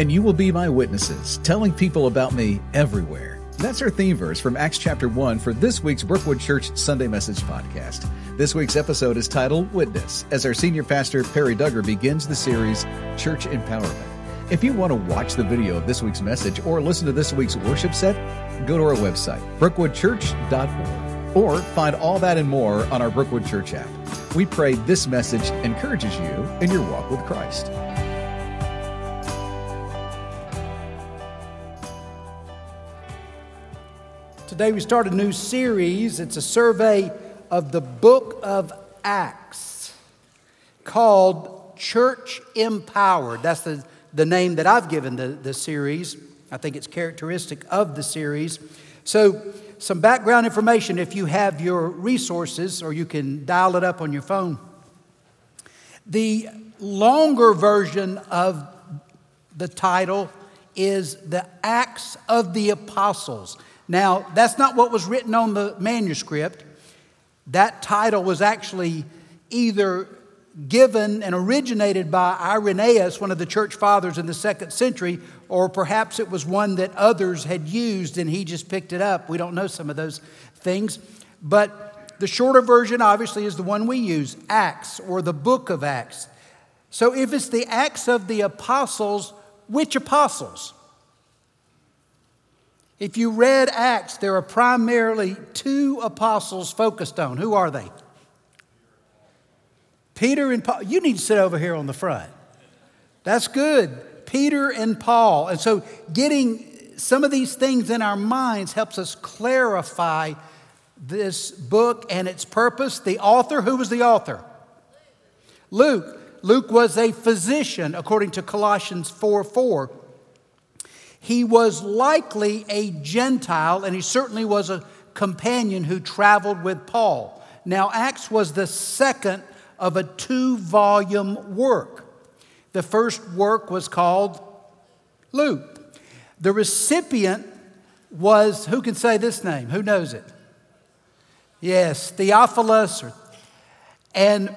And you will be my witnesses, telling people about me everywhere. That's our theme verse from Acts chapter 1 for this week's Brookwood Church Sunday Message podcast. This week's episode is titled Witness, as our senior pastor, Perry Duggar, begins the series Church Empowerment. If you want to watch the video of this week's message or listen to this week's worship set, go to our website, brookwoodchurch.org, or find all that and more on our Brookwood Church app. We pray this message encourages you in your walk with Christ. Today we start a new series. It's a survey of the book of Acts called Church Empowered. That's the the name that I've given the, the series. I think it's characteristic of the series. So, some background information if you have your resources, or you can dial it up on your phone. The longer version of the title is The Acts of the Apostles. Now, that's not what was written on the manuscript. That title was actually either given and originated by Irenaeus, one of the church fathers in the second century, or perhaps it was one that others had used and he just picked it up. We don't know some of those things. But the shorter version, obviously, is the one we use Acts or the book of Acts. So if it's the Acts of the Apostles, which apostles? If you read Acts, there are primarily two apostles focused on. Who are they? Peter and Paul, you need to sit over here on the front. That's good. Peter and Paul. And so getting some of these things in our minds helps us clarify this book and its purpose. The author, who was the author? Luke. Luke was a physician, according to Colossians 4 4. He was likely a Gentile, and he certainly was a companion who traveled with Paul. Now, Acts was the second of a two volume work. The first work was called Luke. The recipient was, who can say this name? Who knows it? Yes, Theophilus. And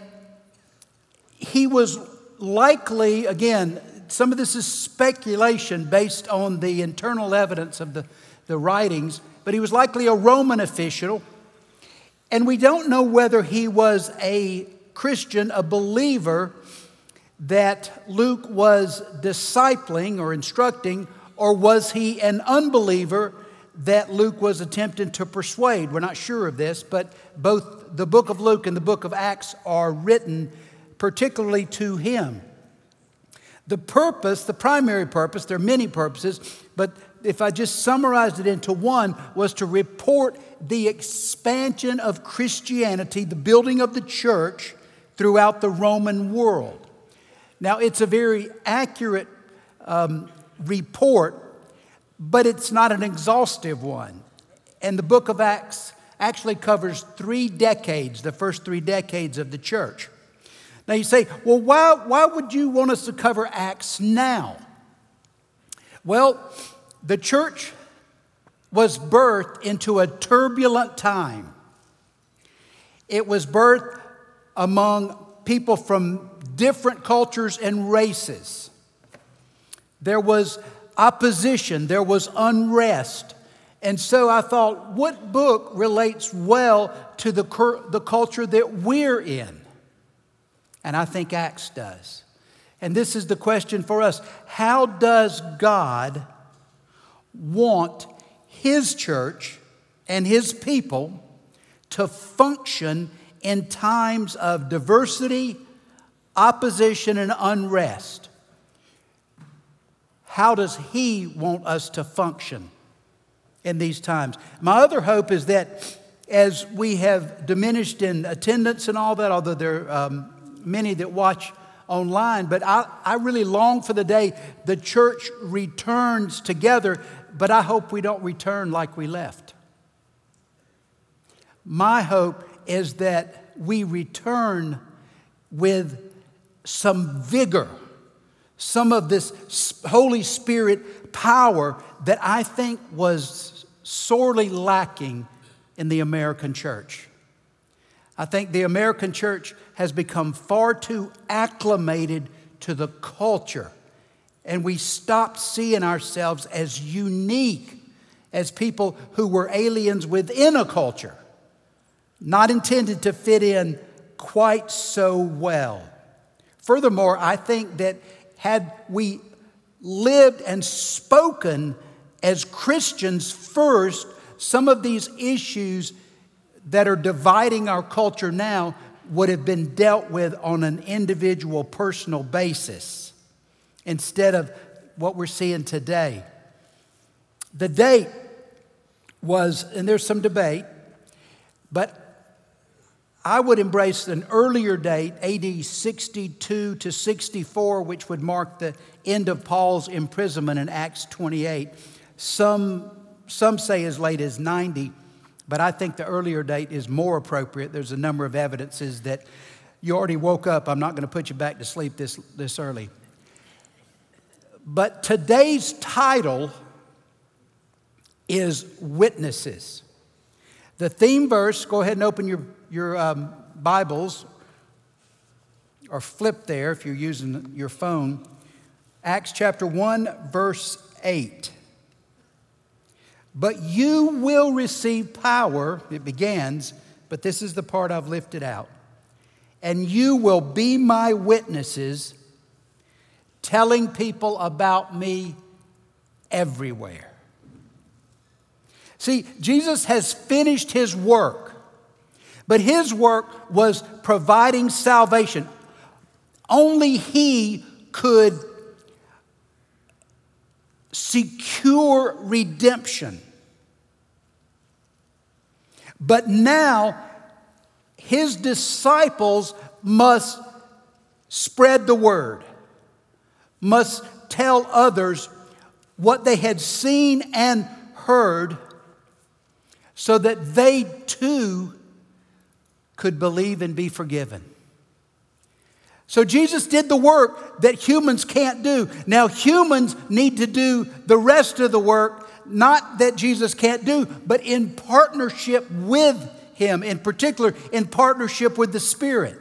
he was likely, again, some of this is speculation based on the internal evidence of the, the writings, but he was likely a Roman official. And we don't know whether he was a Christian, a believer that Luke was discipling or instructing, or was he an unbeliever that Luke was attempting to persuade? We're not sure of this, but both the book of Luke and the book of Acts are written particularly to him. The purpose, the primary purpose, there are many purposes, but if I just summarized it into one, was to report the expansion of Christianity, the building of the church throughout the Roman world. Now, it's a very accurate um, report, but it's not an exhaustive one. And the book of Acts actually covers three decades, the first three decades of the church. Now, you say, well, why, why would you want us to cover Acts now? Well, the church was birthed into a turbulent time. It was birthed among people from different cultures and races. There was opposition, there was unrest. And so I thought, what book relates well to the, the culture that we're in? And I think Acts does. And this is the question for us How does God want His church and His people to function in times of diversity, opposition, and unrest. How does He want us to function in these times? My other hope is that as we have diminished in attendance and all that, although there um, many that watch online, but I, I really long for the day the church returns together, but I hope we don't return like we left. My hope is that we return with some vigor, some of this Holy Spirit power that I think was sorely lacking in the American church. I think the American church has become far too acclimated to the culture and we stopped seeing ourselves as unique as people who were aliens within a culture, not intended to fit in quite so well. Furthermore, I think that had we lived and spoken as Christians first, some of these issues that are dividing our culture now would have been dealt with on an individual, personal basis instead of what we're seeing today. The date was, and there's some debate, but I would embrace an earlier date, AD 62 to 64, which would mark the end of Paul's imprisonment in Acts 28. Some, some say as late as 90, but I think the earlier date is more appropriate. There's a number of evidences that you already woke up. I'm not going to put you back to sleep this, this early. But today's title is Witnesses. The theme verse, go ahead and open your your um, Bibles, or flip there if you're using your phone, Acts chapter 1, verse 8. But you will receive power, it begins, but this is the part I've lifted out. And you will be my witnesses, telling people about me everywhere. See, Jesus has finished his work. But his work was providing salvation. Only he could secure redemption. But now, his disciples must spread the word, must tell others what they had seen and heard, so that they too could believe and be forgiven. So Jesus did the work that humans can't do. Now, humans need to do the rest of the work, not that Jesus can't do, but in partnership with Him, in particular, in partnership with the Spirit.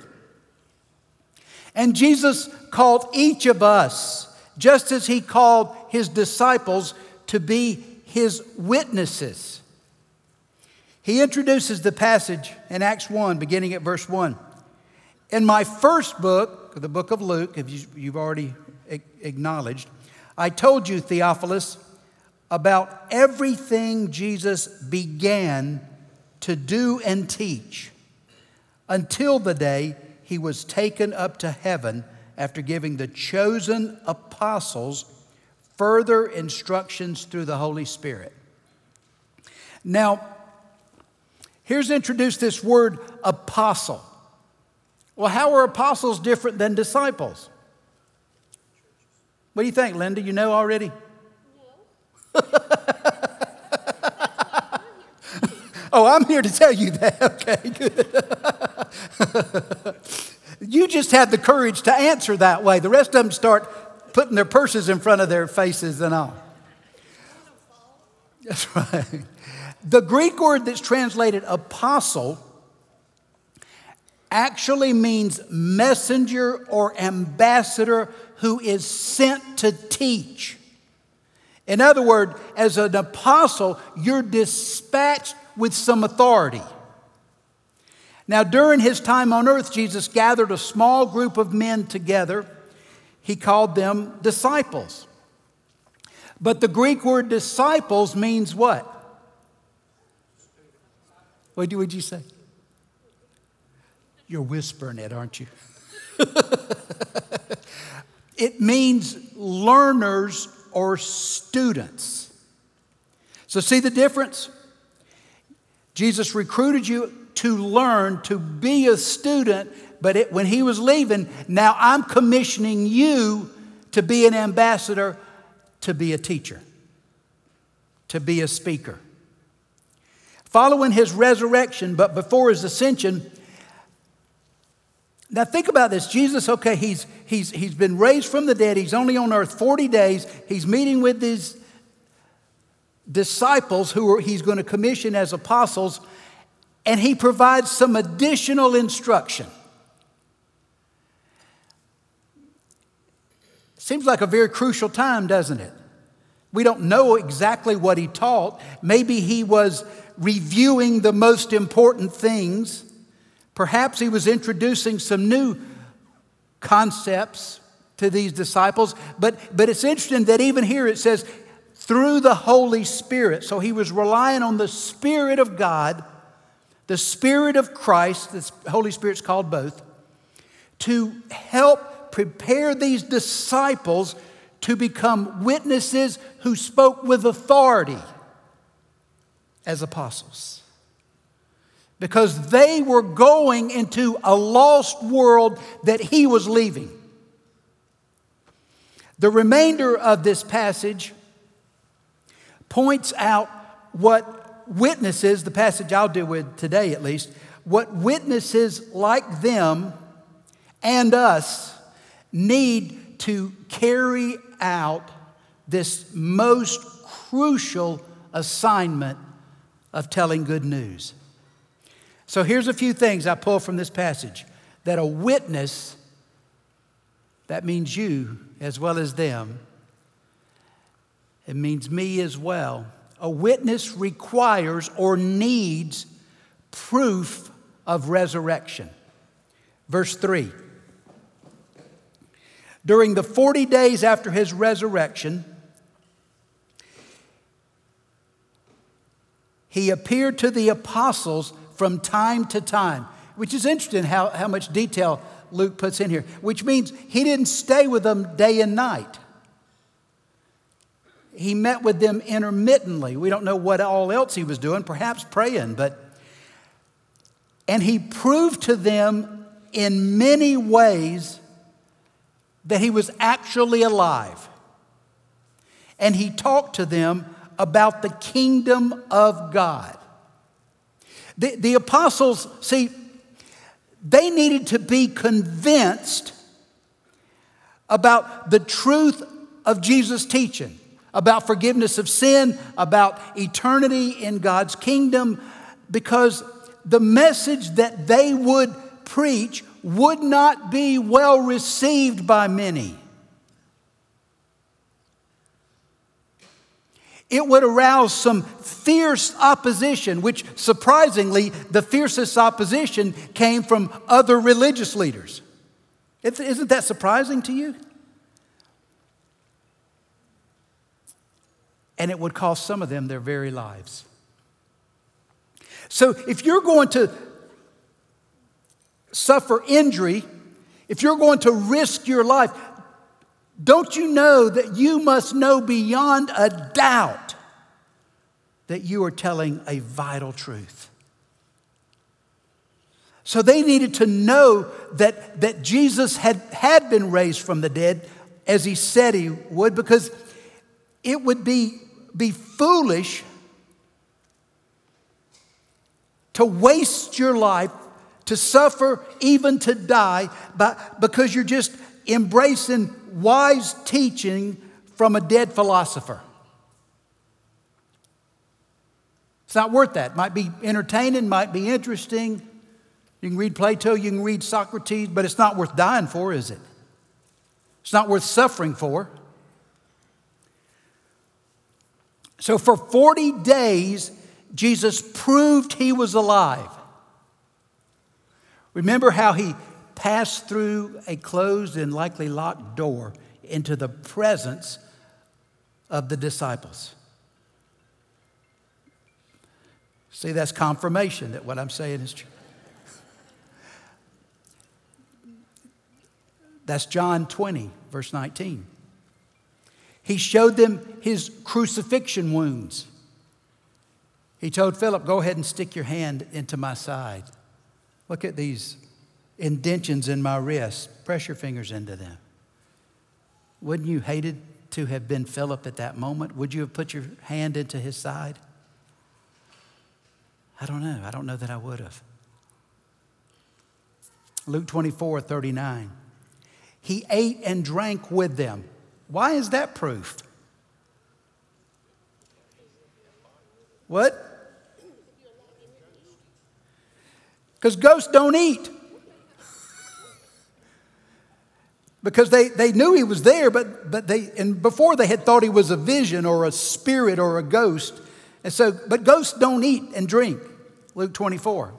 And Jesus called each of us, just as He called His disciples, to be His witnesses. He introduces the passage in Acts 1, beginning at verse 1. In my first book, the book of Luke, if you've already acknowledged, I told you, Theophilus, about everything Jesus began to do and teach until the day he was taken up to heaven after giving the chosen apostles further instructions through the Holy Spirit. Now, Here's introduced this word apostle. Well, how are apostles different than disciples? What do you think, Linda? You know already? No. oh, I'm here to tell you that. Okay, good. you just had the courage to answer that way. The rest of them start putting their purses in front of their faces and all. That's right. The Greek word that's translated apostle actually means messenger or ambassador who is sent to teach. In other words, as an apostle, you're dispatched with some authority. Now, during his time on earth, Jesus gathered a small group of men together. He called them disciples. But the Greek word disciples means what? What would you say? You're whispering it, aren't you? it means learners or students. So, see the difference? Jesus recruited you to learn, to be a student, but it, when he was leaving, now I'm commissioning you to be an ambassador, to be a teacher, to be a speaker. Following his resurrection, but before his ascension, now think about this. Jesus, okay, he's, he's, he's been raised from the dead. He's only on earth 40 days. He's meeting with his disciples who are, he's going to commission as apostles, and he provides some additional instruction. Seems like a very crucial time, doesn't it? We don't know exactly what he taught. Maybe he was reviewing the most important things. Perhaps he was introducing some new concepts to these disciples. But, but it's interesting that even here it says, through the Holy Spirit. So he was relying on the Spirit of God, the Spirit of Christ, the Holy Spirit's called both, to help prepare these disciples to become witnesses who spoke with authority as apostles. Because they were going into a lost world that he was leaving. The remainder of this passage points out what witnesses, the passage I'll deal with today at least, what witnesses like them and us need to carry out this most crucial assignment of telling good news. So here's a few things I pull from this passage that a witness, that means you as well as them, it means me as well. A witness requires or needs proof of resurrection. Verse 3 During the 40 days after his resurrection, he appeared to the apostles from time to time, which is interesting how, how much detail Luke puts in here, which means he didn't stay with them day and night. He met with them intermittently. We don't know what all else he was doing, perhaps praying, but and he proved to them in many ways that he was actually alive. And he talked to them about the kingdom of God. The, the apostles, see, they needed to be convinced about the truth of Jesus' teaching, about forgiveness of sin, about eternity in God's kingdom, because the message that they would preach would not be well received by many. It would arouse some fierce opposition, which surprisingly, the fiercest opposition came from other religious leaders. Isn't that surprising to you? And it would cost some of them their very lives. So if you're going to suffer injury, if you're going to risk your life, don't you know that you must know beyond a doubt that you are telling a vital truth? So they needed to know that, that Jesus had, had been raised from the dead as he said he would, because it would be, be foolish to waste your life, to suffer, even to die, but because you're just embracing wise teaching from a dead philosopher. It's not worth that. Might be entertaining, might be interesting. You can read Plato, you can read Socrates, but it's not worth dying for, is it? It's not worth suffering for. So, for 40 days, Jesus proved he was alive. Remember how he passed through a closed and likely locked door into the presence of the disciples. See, that's confirmation that what I'm saying is true. That's John 20, verse 19. He showed them his crucifixion wounds. He told Philip, Go ahead and stick your hand into my side. Look at these indentions in my wrist. Press your fingers into them. Wouldn't you hated to have been Philip at that moment? Would you have put your hand into his side? I don't know. I don't know that I would have. Luke 24, 39. He ate and drank with them. Why is that proof? What? Because ghosts don't eat. Because they, they knew he was there, but, but they, and before they had thought he was a vision or a spirit or a ghost. And so, but ghosts don't eat and drink. Luke 24,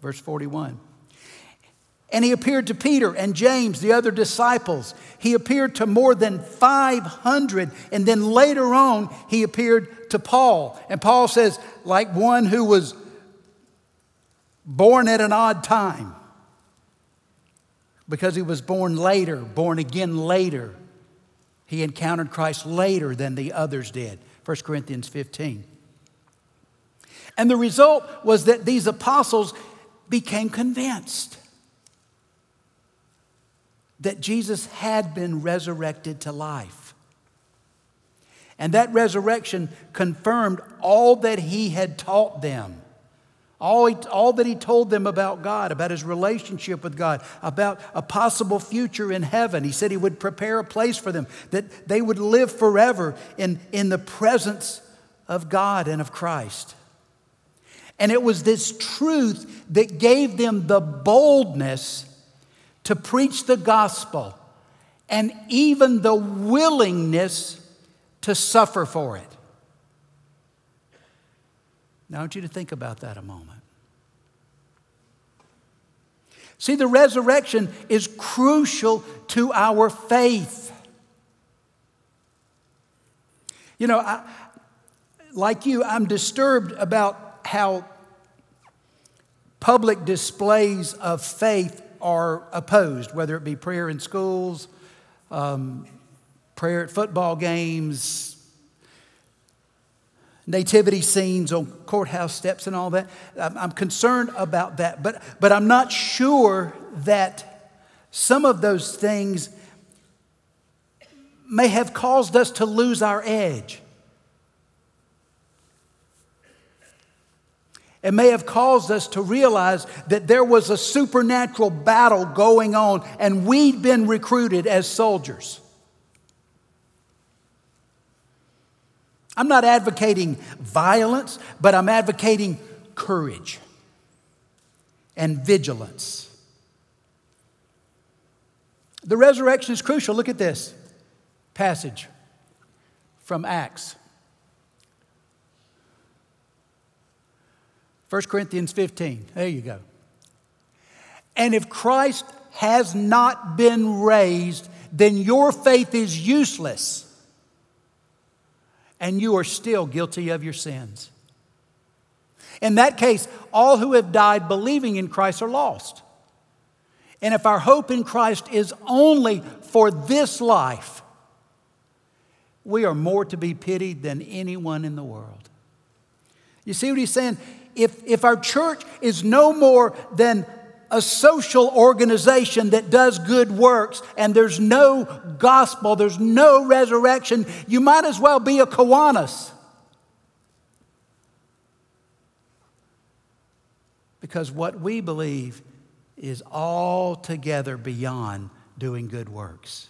verse 41. And he appeared to Peter and James, the other disciples. He appeared to more than 500. And then later on, he appeared to Paul. And Paul says, like one who was born at an odd time because he was born later, born again later. He encountered Christ later than the others did. 1 Corinthians 15. And the result was that these apostles became convinced that Jesus had been resurrected to life. And that resurrection confirmed all that he had taught them. All, he, all that he told them about God, about his relationship with God, about a possible future in heaven. He said he would prepare a place for them, that they would live forever in, in the presence of God and of Christ. And it was this truth that gave them the boldness to preach the gospel and even the willingness to suffer for it. Now, I want you to think about that a moment. See, the resurrection is crucial to our faith. You know, I, like you, I'm disturbed about how public displays of faith are opposed, whether it be prayer in schools, um, prayer at football games, nativity scenes on courthouse steps and all that. I'm concerned about that. But, but I'm not sure that some of those things may have caused us to lose our edge. It may have caused us to realize that there was a supernatural battle going on and we'd been recruited as soldiers. I'm not advocating violence, but I'm advocating courage and vigilance. The resurrection is crucial. Look at this passage from Acts. 1 Corinthians 15. There you go. And if Christ has not been raised, then your faith is useless and you are still guilty of your sins. In that case, all who have died believing in Christ are lost. And if our hope in Christ is only for this life, we are more to be pitied than anyone in the world. You see what he's saying? If, if our church is no more than a social organization that does good works and there's no gospel, there's no resurrection, you might as well be a Kiwanis. Because what we believe is altogether beyond doing good works.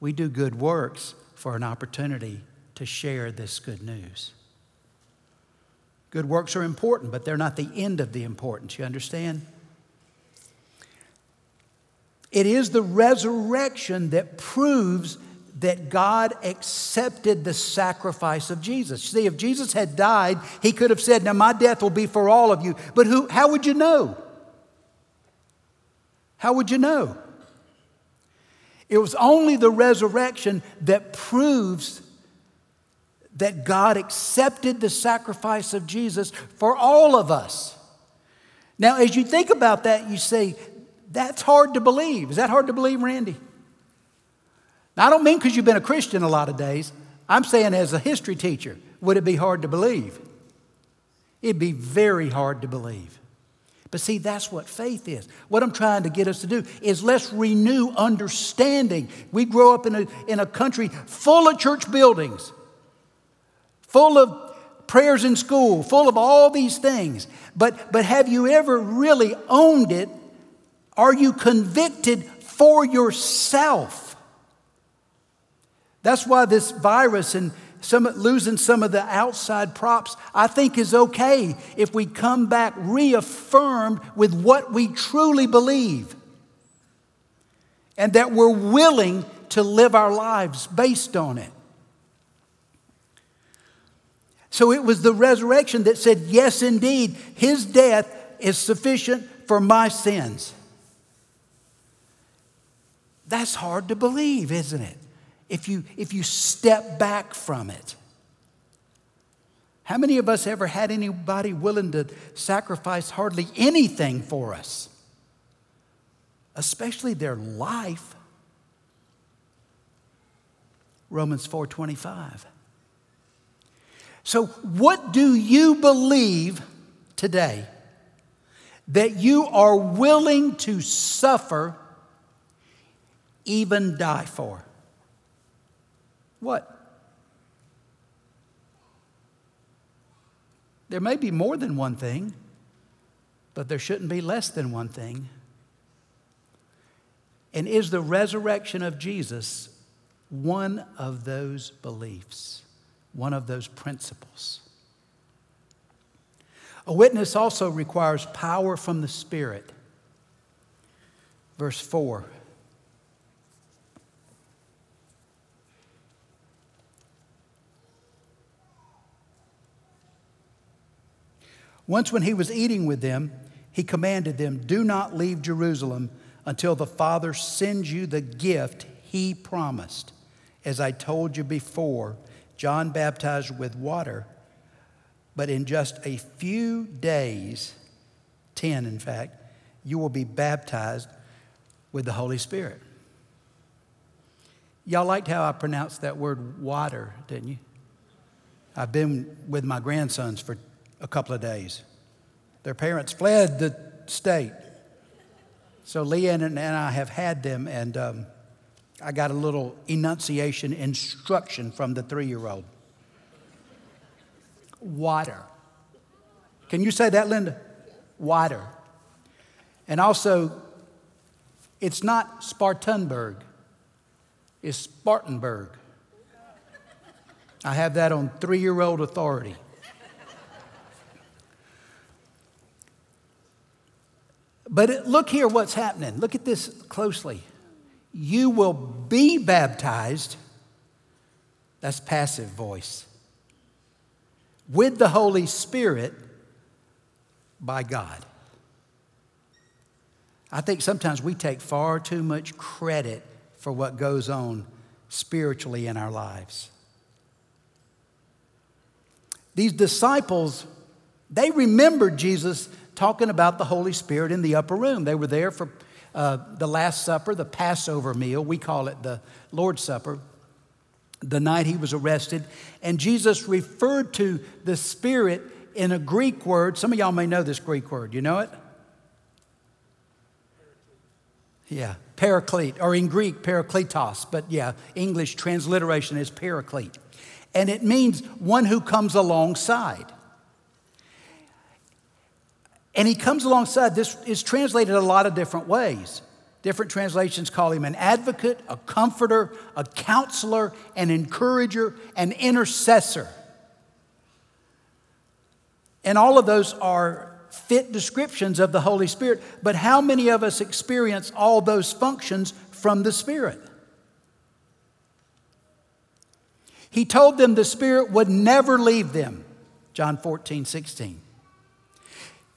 We do good works for an opportunity to share this good news. Good works are important, but they're not the end of the importance. You understand? It is the resurrection that proves that God accepted the sacrifice of Jesus. See, if Jesus had died, he could have said, Now my death will be for all of you. But who, how would you know? How would you know? It was only the resurrection that proves that God accepted the sacrifice of Jesus for all of us. Now, as you think about that, you say, that's hard to believe. Is that hard to believe, Randy? Now, I don't mean because you've been a Christian a lot of days. I'm saying, as a history teacher, would it be hard to believe? It'd be very hard to believe. But see, that's what faith is. What I'm trying to get us to do is let's renew understanding. We grow up in a, in a country full of church buildings full of prayers in school, full of all these things. But, but have you ever really owned it? Are you convicted for yourself? That's why this virus and some, losing some of the outside props, I think is okay if we come back reaffirmed with what we truly believe. and that we're willing to live our lives based on it. So it was the resurrection that said, Yes, indeed, his death is sufficient for my sins. That's hard to believe, isn't it? If you, if you step back from it. How many of us ever had anybody willing to sacrifice hardly anything for us? Especially their life. Romans 4:25. So, what do you believe today that you are willing to suffer, even die for? What? There may be more than one thing, but there shouldn't be less than one thing. And is the resurrection of Jesus one of those beliefs? One of those principles. A witness also requires power from the Spirit. Verse 4. Once, when he was eating with them, he commanded them, Do not leave Jerusalem until the Father sends you the gift he promised. As I told you before, John baptized with water, but in just a few days, 10 in fact, you will be baptized with the Holy Spirit. Y'all liked how I pronounced that word water, didn't you? I've been with my grandsons for a couple of days. Their parents fled the state. So Leanne and I have had them, and um, I got a little enunciation instruction from the three year old. Water. Can you say that, Linda? Water. And also, it's not Spartanburg, it's Spartanburg. I have that on three year old authority. But look here what's happening. Look at this closely you will be baptized. That's passive voice. With the Holy Spirit by God. I think sometimes we take far too much credit for what goes on spiritually in our lives. These disciples, they remembered Jesus talking about the Holy Spirit in the upper room. They were there for uh, the Last Supper, the Passover meal. We call it the Lord's Supper. The night he was arrested. And Jesus referred to the Spirit in a Greek word. Some of y'all may know this Greek word. You know it? Yeah, paraclete, or in Greek, parakletos, but yeah, English transliteration is paraclete. And it means one who comes alongside. And he comes alongside, this is translated a lot of different ways. Different translations call him an advocate, a comforter, a counselor, an encourager, an intercessor. And all of those are fit descriptions of the Holy Spirit. But how many of us experience all those functions from the Spirit? He told them the Spirit would never leave them, John 14, 16.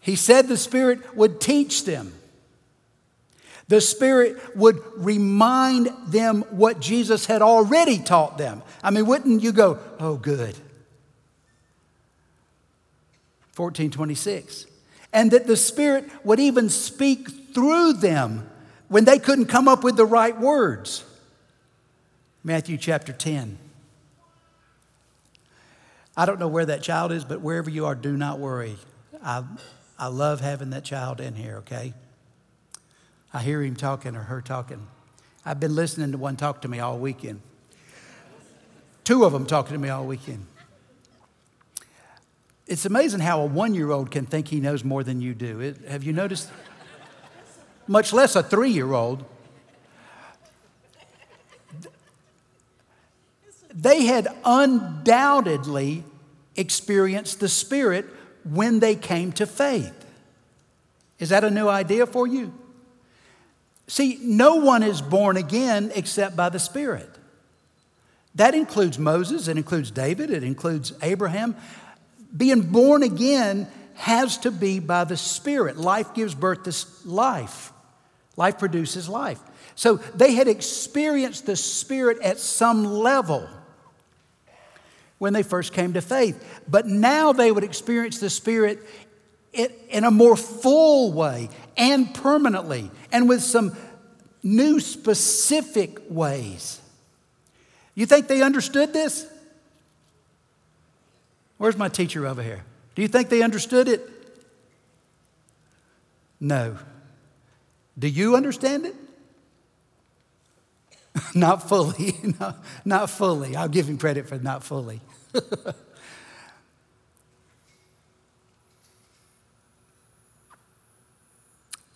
He said the Spirit would teach them. The Spirit would remind them what Jesus had already taught them. I mean, wouldn't you go, oh, good? 1426. And that the Spirit would even speak through them when they couldn't come up with the right words. Matthew chapter 10. I don't know where that child is, but wherever you are, do not worry. I, I love having that child in here, okay? I hear him talking or her talking. I've been listening to one talk to me all weekend. Two of them talking to me all weekend. It's amazing how a one year old can think he knows more than you do. It, have you noticed? Much less a three year old. They had undoubtedly experienced the Spirit when they came to faith. Is that a new idea for you? See, no one is born again except by the Spirit. That includes Moses, it includes David, it includes Abraham. Being born again has to be by the Spirit. Life gives birth to life, life produces life. So they had experienced the Spirit at some level when they first came to faith. But now they would experience the Spirit in a more full way and permanently and with some new specific ways. You think they understood this? Where's my teacher over here? Do you think they understood it? No. Do you understand it? not fully. no, not fully. I'll give him credit for not fully.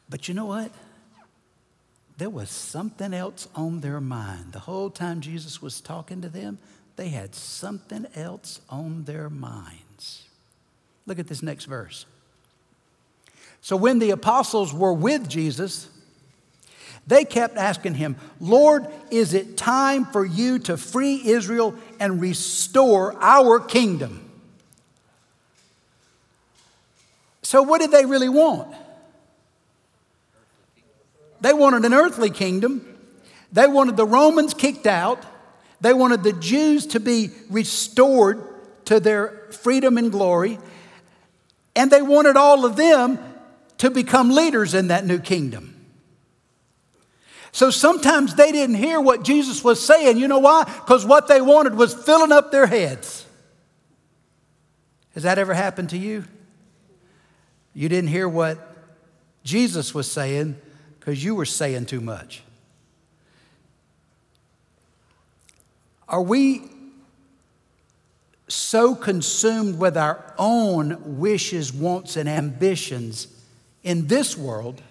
but you know what? There was something else on their mind. The whole time Jesus was talking to them, they had something else on their minds. Look at this next verse. So when the apostles were with Jesus, they kept asking him, Lord, is it time for you to free Israel and restore our kingdom? So, what did they really want? They wanted an earthly kingdom. They wanted the Romans kicked out. They wanted the Jews to be restored to their freedom and glory. And they wanted all of them to become leaders in that new kingdom. So sometimes they didn't hear what Jesus was saying. You know why? Because what they wanted was filling up their heads. Has that ever happened to you? You didn't hear what Jesus was saying because you were saying too much. Are we so consumed with our own wishes, wants, and ambitions in this world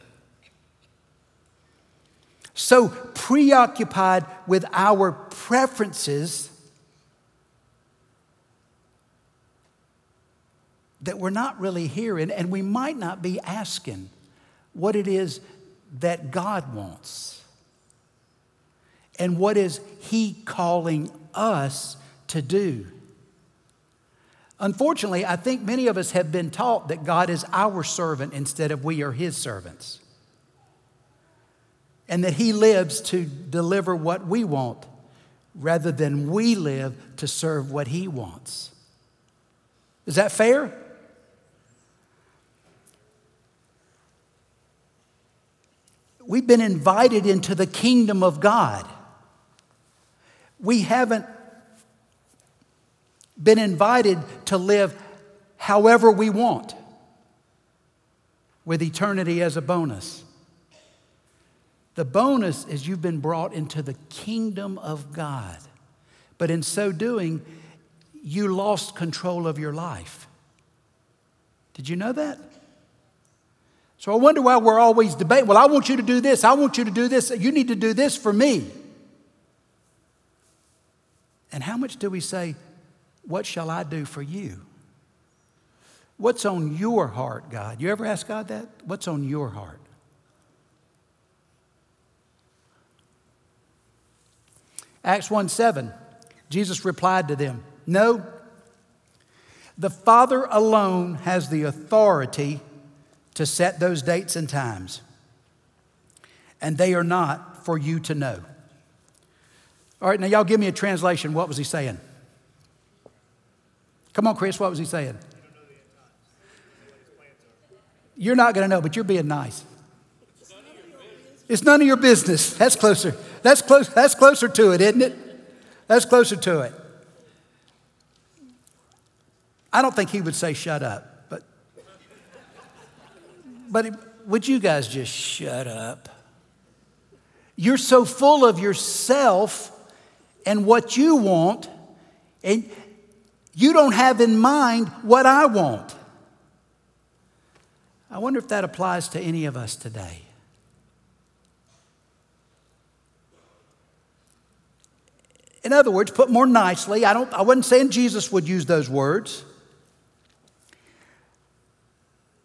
so preoccupied with our preferences that we're not really hearing, and we might not be asking what it is that God wants and what is He calling us to do. Unfortunately, I think many of us have been taught that God is our servant instead of we are His servants and that He lives to deliver what we want rather than we live to serve what He wants. Is that fair? We've been invited into the kingdom of God. We haven't been invited to live however we want with eternity as a bonus. The bonus is you've been brought into the kingdom of God. But in so doing, you lost control of your life. Did you know that? So I wonder why we're always debating. Well, I want you to do this. I want you to do this. You need to do this for me. And how much do we say, What shall I do for you? What's on your heart, God? You ever ask God that? What's on your heart? Acts 1 7, Jesus replied to them, No, the Father alone has the authority to set those dates and times, and they are not for you to know. All right, now y'all give me a translation. What was he saying? Come on, Chris, what was he saying? You're not going to know, but you're being nice. It's none of your business. That's closer. That's close. That's closer to it, isn't it? That's closer to it. I don't think he would say shut up, but but would you guys just shut up? You're so full of yourself and what you want, and you don't have in mind what I want. I wonder if that applies to any of us today. In other words, put more nicely, I, don't, I wasn't saying Jesus would use those words.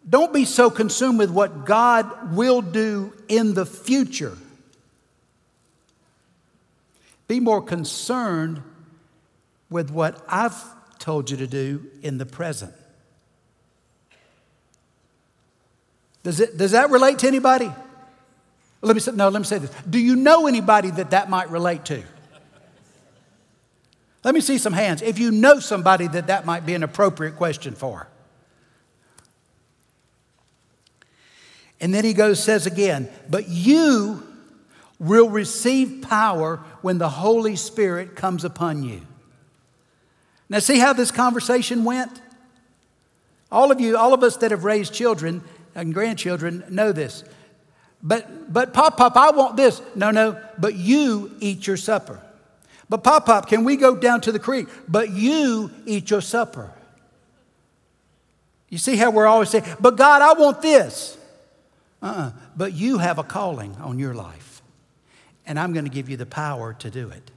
Don't be so consumed with what God will do in the future Be more concerned with what I've told you to do in the present. Does, it, does that relate to anybody? Let me say, no, let me say this. Do you know anybody that that might relate to? Let me see some hands. If you know somebody that that might be an appropriate question for. And then he goes, says again, but you will receive power when the Holy Spirit comes upon you. Now, see how this conversation went? All of you, all of us that have raised children and grandchildren know this. But, but Pop Pop, I want this. No, no, but you eat your supper. But Pop Pop, can we go down to the creek? But you eat your supper. You see how we're always saying, but God, I want this. Uh-uh. But you have a calling on your life, and I'm going to give you the power to do it.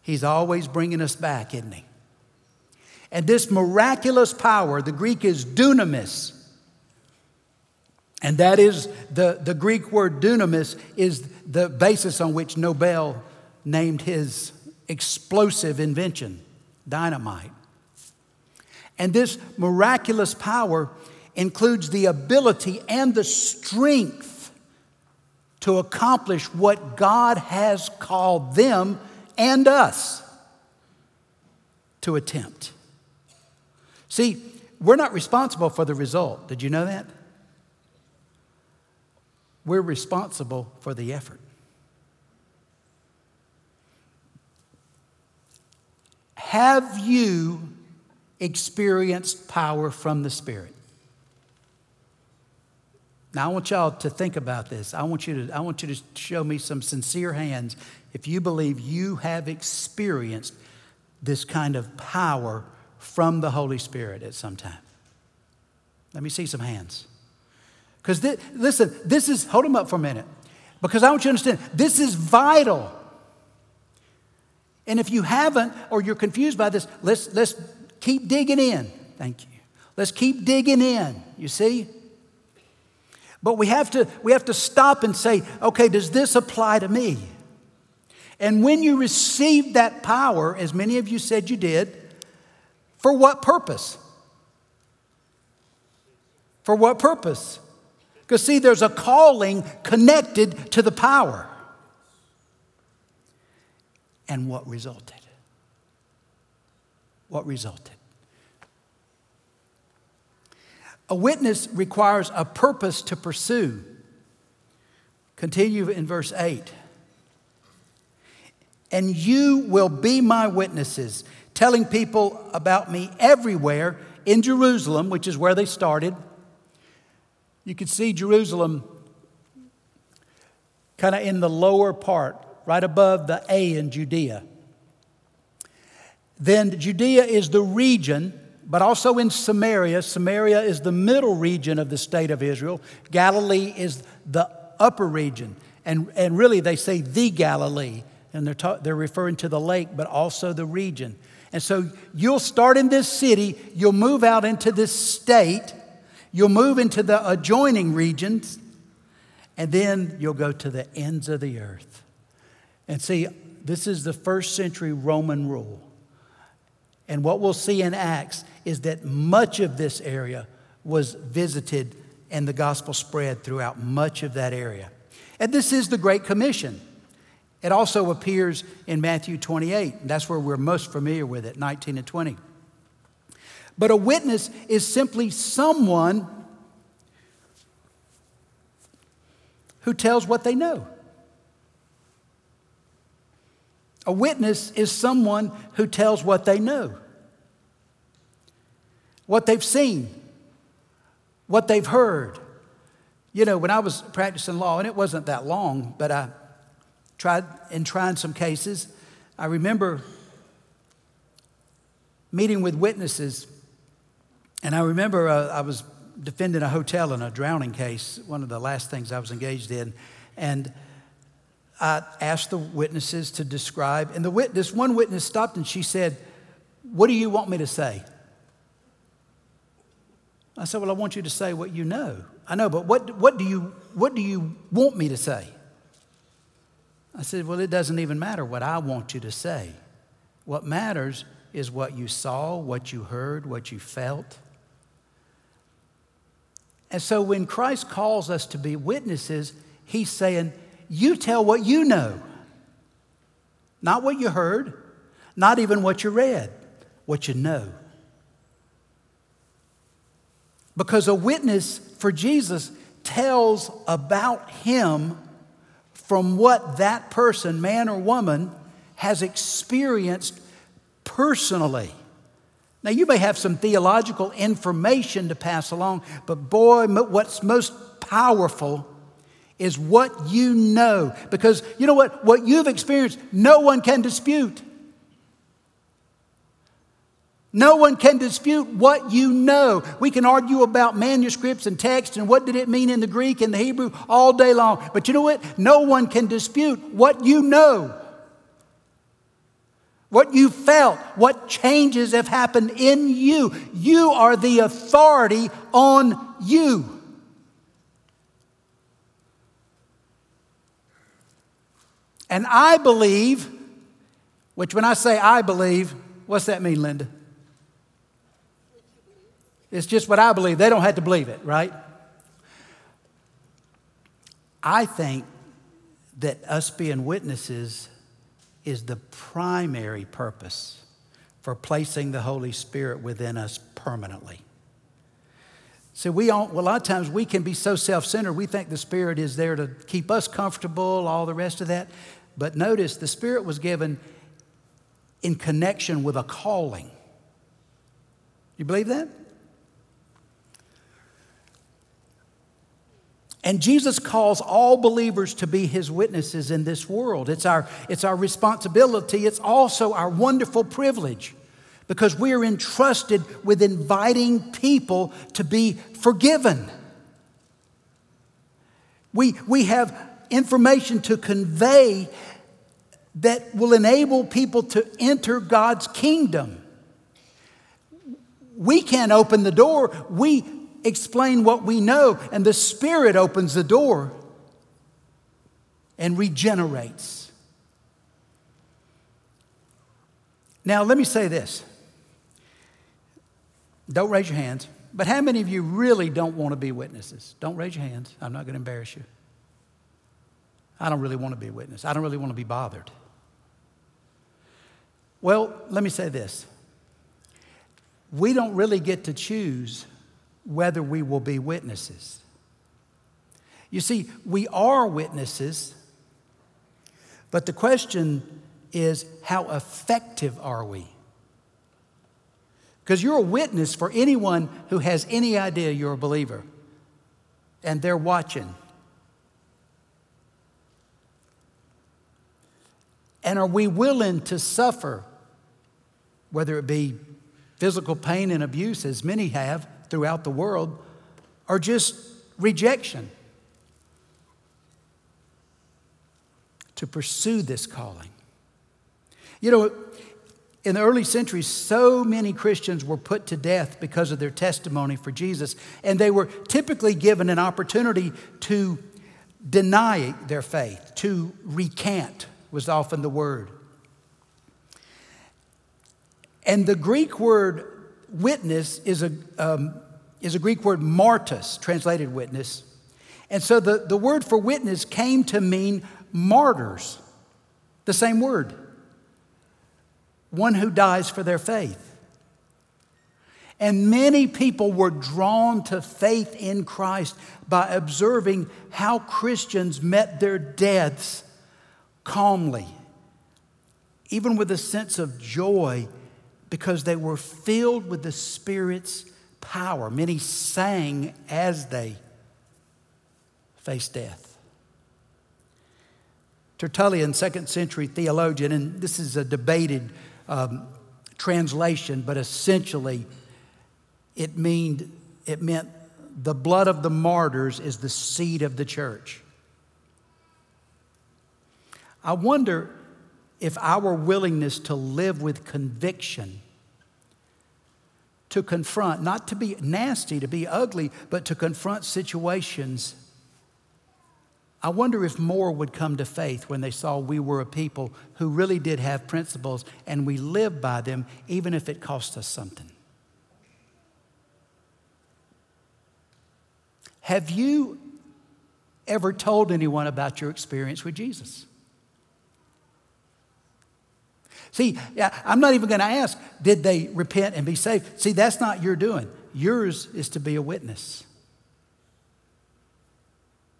He's always bringing us back, isn't he? And this miraculous power, the Greek is dunamis. And that is the, the Greek word dunamis, is the basis on which Nobel named his explosive invention, dynamite. And this miraculous power includes the ability and the strength to accomplish what God has called them and us to attempt. See, we're not responsible for the result. Did you know that? We're responsible for the effort. Have you experienced power from the Spirit? Now, I want y'all to think about this. I want you to, I want you to show me some sincere hands if you believe you have experienced this kind of power from the Holy Spirit at some time. Let me see some hands. Because listen, this is, hold them up for a minute. Because I want you to understand, this is vital. And if you haven't or you're confused by this, let's, let's keep digging in. Thank you. Let's keep digging in. You see? But we have to, we have to stop and say, okay, does this apply to me? And when you received that power, as many of you said you did, for what purpose? For what purpose? Because, see, there's a calling connected to the power. And what resulted? What resulted? A witness requires a purpose to pursue. Continue in verse 8. And you will be my witnesses, telling people about me everywhere in Jerusalem, which is where they started. You could see Jerusalem kind of in the lower part, right above the A in Judea. Then Judea is the region but also in Samaria. Samaria is the middle region of the state of Israel. Galilee is the upper region. And, and really, they say the Galilee. And they're, ta- they're referring to the lake, but also the region. And so you'll start in this city, you'll move out into this state, you'll move into the adjoining regions, and then you'll go to the ends of the earth. And see, this is the first century Roman rule. And what we'll see in Acts is that much of this area was visited and the gospel spread throughout much of that area. And this is the Great Commission. It also appears in Matthew 28. That's where we're most familiar with it, 19 and 20. But a witness is simply someone who tells what they know. A witness is someone who tells what they know, what they've seen, what they've heard. You know, when I was practicing law, and it wasn't that long, but I tried in trying some cases, I remember meeting with witnesses, and I remember uh, I was defending a hotel in a drowning case, one of the last things I was engaged in, and I asked the witnesses to describe, and the witness, one witness stopped and she said, What do you want me to say? I said, Well, I want you to say what you know. I know, but what, what, do, you, what do you want me to say? I said, Well, it doesn't even matter what I want you to say. What matters is what you saw, what you heard, what you felt. And so when Christ calls us to be witnesses, he's saying, You tell what you know, not what you heard, not even what you read, what you know. Because a witness for Jesus tells about him from what that person, man or woman, has experienced personally. Now, you may have some theological information to pass along, but boy, what's most powerful is what you know. Because you know what? What you've experienced, no one can dispute. No one can dispute what you know. We can argue about manuscripts and text and what did it mean in the Greek and the Hebrew all day long. But you know what? No one can dispute what you know. What you felt, what changes have happened in you. You are the authority on you. And I believe, which when I say I believe, what's that mean, Linda? It's just what I believe. They don't have to believe it, right? I think that us being witnesses is the primary purpose for placing the Holy Spirit within us permanently. So we all, well, a lot of times we can be so self-centered, we think the Spirit is there to keep us comfortable, all the rest of that. But notice the Spirit was given in connection with a calling. You believe that? And Jesus calls all believers to be his witnesses in this world. It's our, it's our responsibility, it's also our wonderful privilege because we are entrusted with inviting people to be forgiven. We, we have information to convey that will enable people to enter God's kingdom. We can't open the door. We explain what we know, and the Spirit opens the door and regenerates. Now, let me say this. Don't raise your hands, but how many of you really don't want to be witnesses? Don't raise your hands. I'm not going to embarrass you. I don't really want to be a witness. I don't really want to be bothered. Well, let me say this. We don't really get to choose whether we will be witnesses. You see, we are witnesses, but the question is how effective are we? Because you're a witness for anyone who has any idea you're a believer and they're watching. And are we willing to suffer, whether it be physical pain and abuse, as many have, throughout the world or just rejection to pursue this calling. You know, in the early centuries, so many Christians were put to death because of their testimony for Jesus, and they were typically given an opportunity to deny their faith, to recant was often the word. And the Greek word witness is a, um, is a Greek word martus, translated witness. And so the, the word for witness came to mean martyrs, the same word. One who dies for their faith. And many people were drawn to faith in Christ by observing how Christians met their deaths calmly, even with a sense of joy because they were filled with the Spirit's power. Many sang as they faced death. Tertullian, second century theologian, and this is a debated um, translation, but essentially it, it meant the blood of the martyrs is the seed of the church. I wonder if our willingness to live with conviction, to confront, not to be nasty, to be ugly, but to confront situations I wonder if more would come to faith when they saw we were a people who really did have principles and we lived by them, even if it cost us something. Have you ever told anyone about your experience with Jesus? See, I'm not even going to ask, did they repent and be saved? See, that's not your doing. Yours is to be a witness.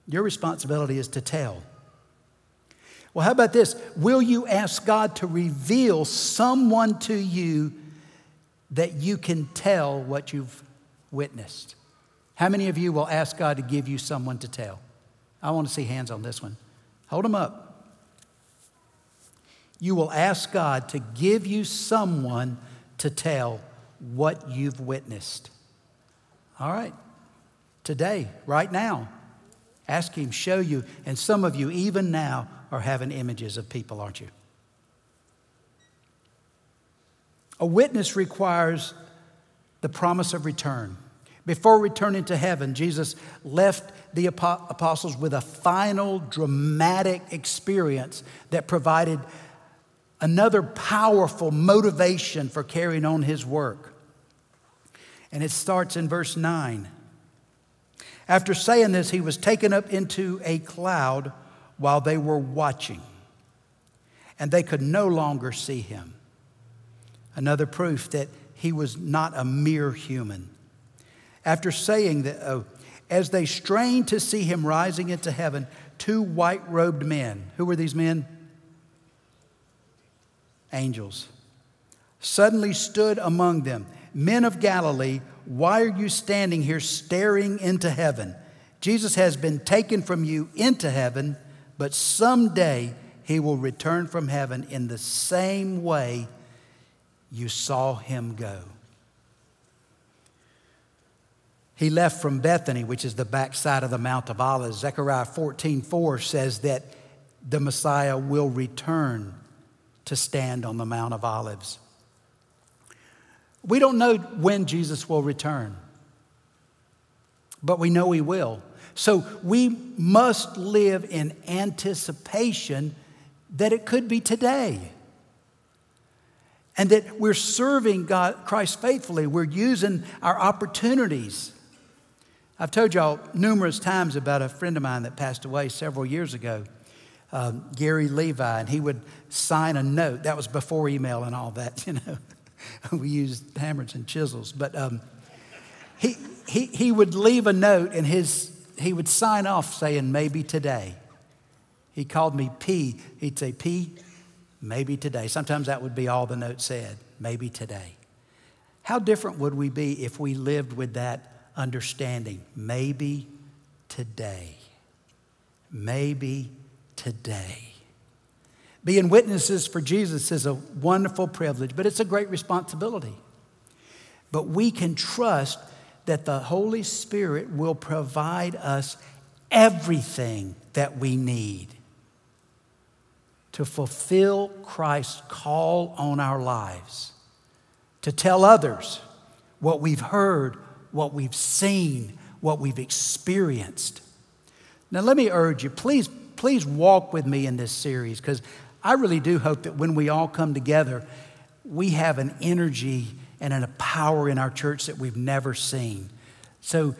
Your responsibility is to tell. Well, how about this? Will you ask God to reveal someone to you that you can tell what you've witnessed? How many of you will ask God to give you someone to tell? I want to see hands on this one. Hold them up. You will ask God to give you someone to tell what you've witnessed. All right. Today, right now, ask Him, show you. And some of you, even now, are having images of people, aren't you? A witness requires the promise of return. Before returning to heaven, Jesus left the apostles with a final dramatic experience that provided another powerful motivation for carrying on his work. And it starts in verse 9. After saying this, he was taken up into a cloud while they were watching, and they could no longer see him. Another proof that he was not a mere human. After saying that, oh, as they strained to see him rising into heaven, two white robed men, who were these men? Angels, suddenly stood among them. Men of Galilee, why are you standing here staring into heaven? Jesus has been taken from you into heaven, but someday he will return from heaven in the same way you saw him go. He left from Bethany, which is the backside of the Mount of Olives. Zechariah 14 4 says that the Messiah will return to stand on the Mount of Olives. We don't know when Jesus will return, but we know he will. So we must live in anticipation that it could be today. And that we're serving God, Christ faithfully. We're using our opportunities. I've told y'all numerous times about a friend of mine that passed away several years ago um, Gary Levi, and he would sign a note. That was before email and all that, you know. we used hammers and chisels. But um, he, he, he would leave a note, and his, he would sign off saying, maybe today. He called me P. He'd say, P, maybe today. Sometimes that would be all the note said, maybe today. How different would we be if we lived with that understanding? Maybe today. Maybe today. Being witnesses for Jesus is a wonderful privilege, but it's a great responsibility. But we can trust that the Holy Spirit will provide us everything that we need to fulfill Christ's call on our lives, to tell others what we've heard, what we've seen, what we've experienced. Now, let me urge you, please please walk with me in this series because I really do hope that when we all come together, we have an energy and a power in our church that we've never seen. So,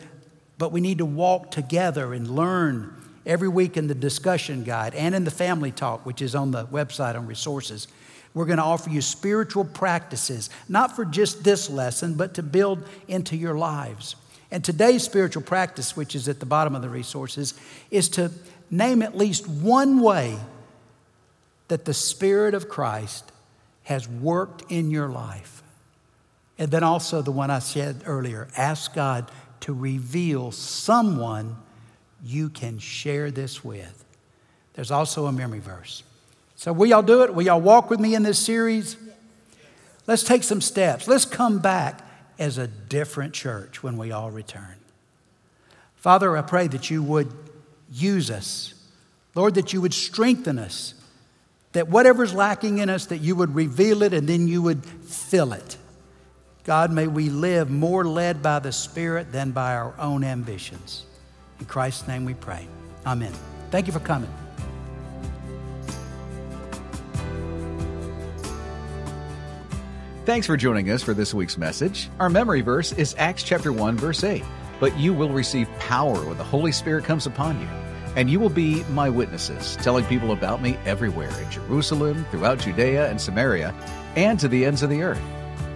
but we need to walk together and learn every week in the discussion guide and in the family talk, which is on the website on resources. We're going to offer you spiritual practices, not for just this lesson, but to build into your lives. And today's spiritual practice, which is at the bottom of the resources, is to name at least one way that the Spirit of Christ has worked in your life. And then also the one I said earlier ask God to reveal someone you can share this with. There's also a memory verse. So, will y'all do it? Will y'all walk with me in this series? Let's take some steps. Let's come back as a different church when we all return. Father, I pray that you would use us. Lord, that you would strengthen us, that whatever's lacking in us, that you would reveal it and then you would fill it. God, may we live more led by the Spirit than by our own ambitions. In Christ's name we pray. Amen. Thank you for coming. Thanks for joining us for this week's message. Our memory verse is Acts chapter 1 verse 8. But you will receive power when the Holy Spirit comes upon you, and you will be my witnesses, telling people about me everywhere in Jerusalem, throughout Judea and Samaria, and to the ends of the earth.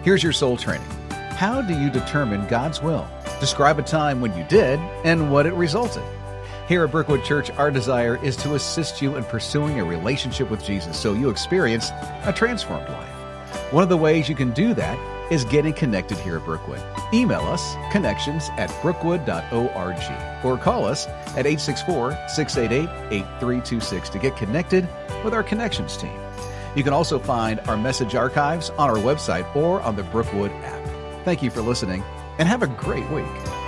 Here's your soul training. How do you determine God's will? Describe a time when you did and what it resulted. Here at Brookwood Church, our desire is to assist you in pursuing a relationship with Jesus so you experience a transformed life. One of the ways you can do that is getting connected here at Brookwood. Email us connections at brookwood.org or call us at 864 688 8326 to get connected with our connections team. You can also find our message archives on our website or on the Brookwood app. Thank you for listening and have a great week.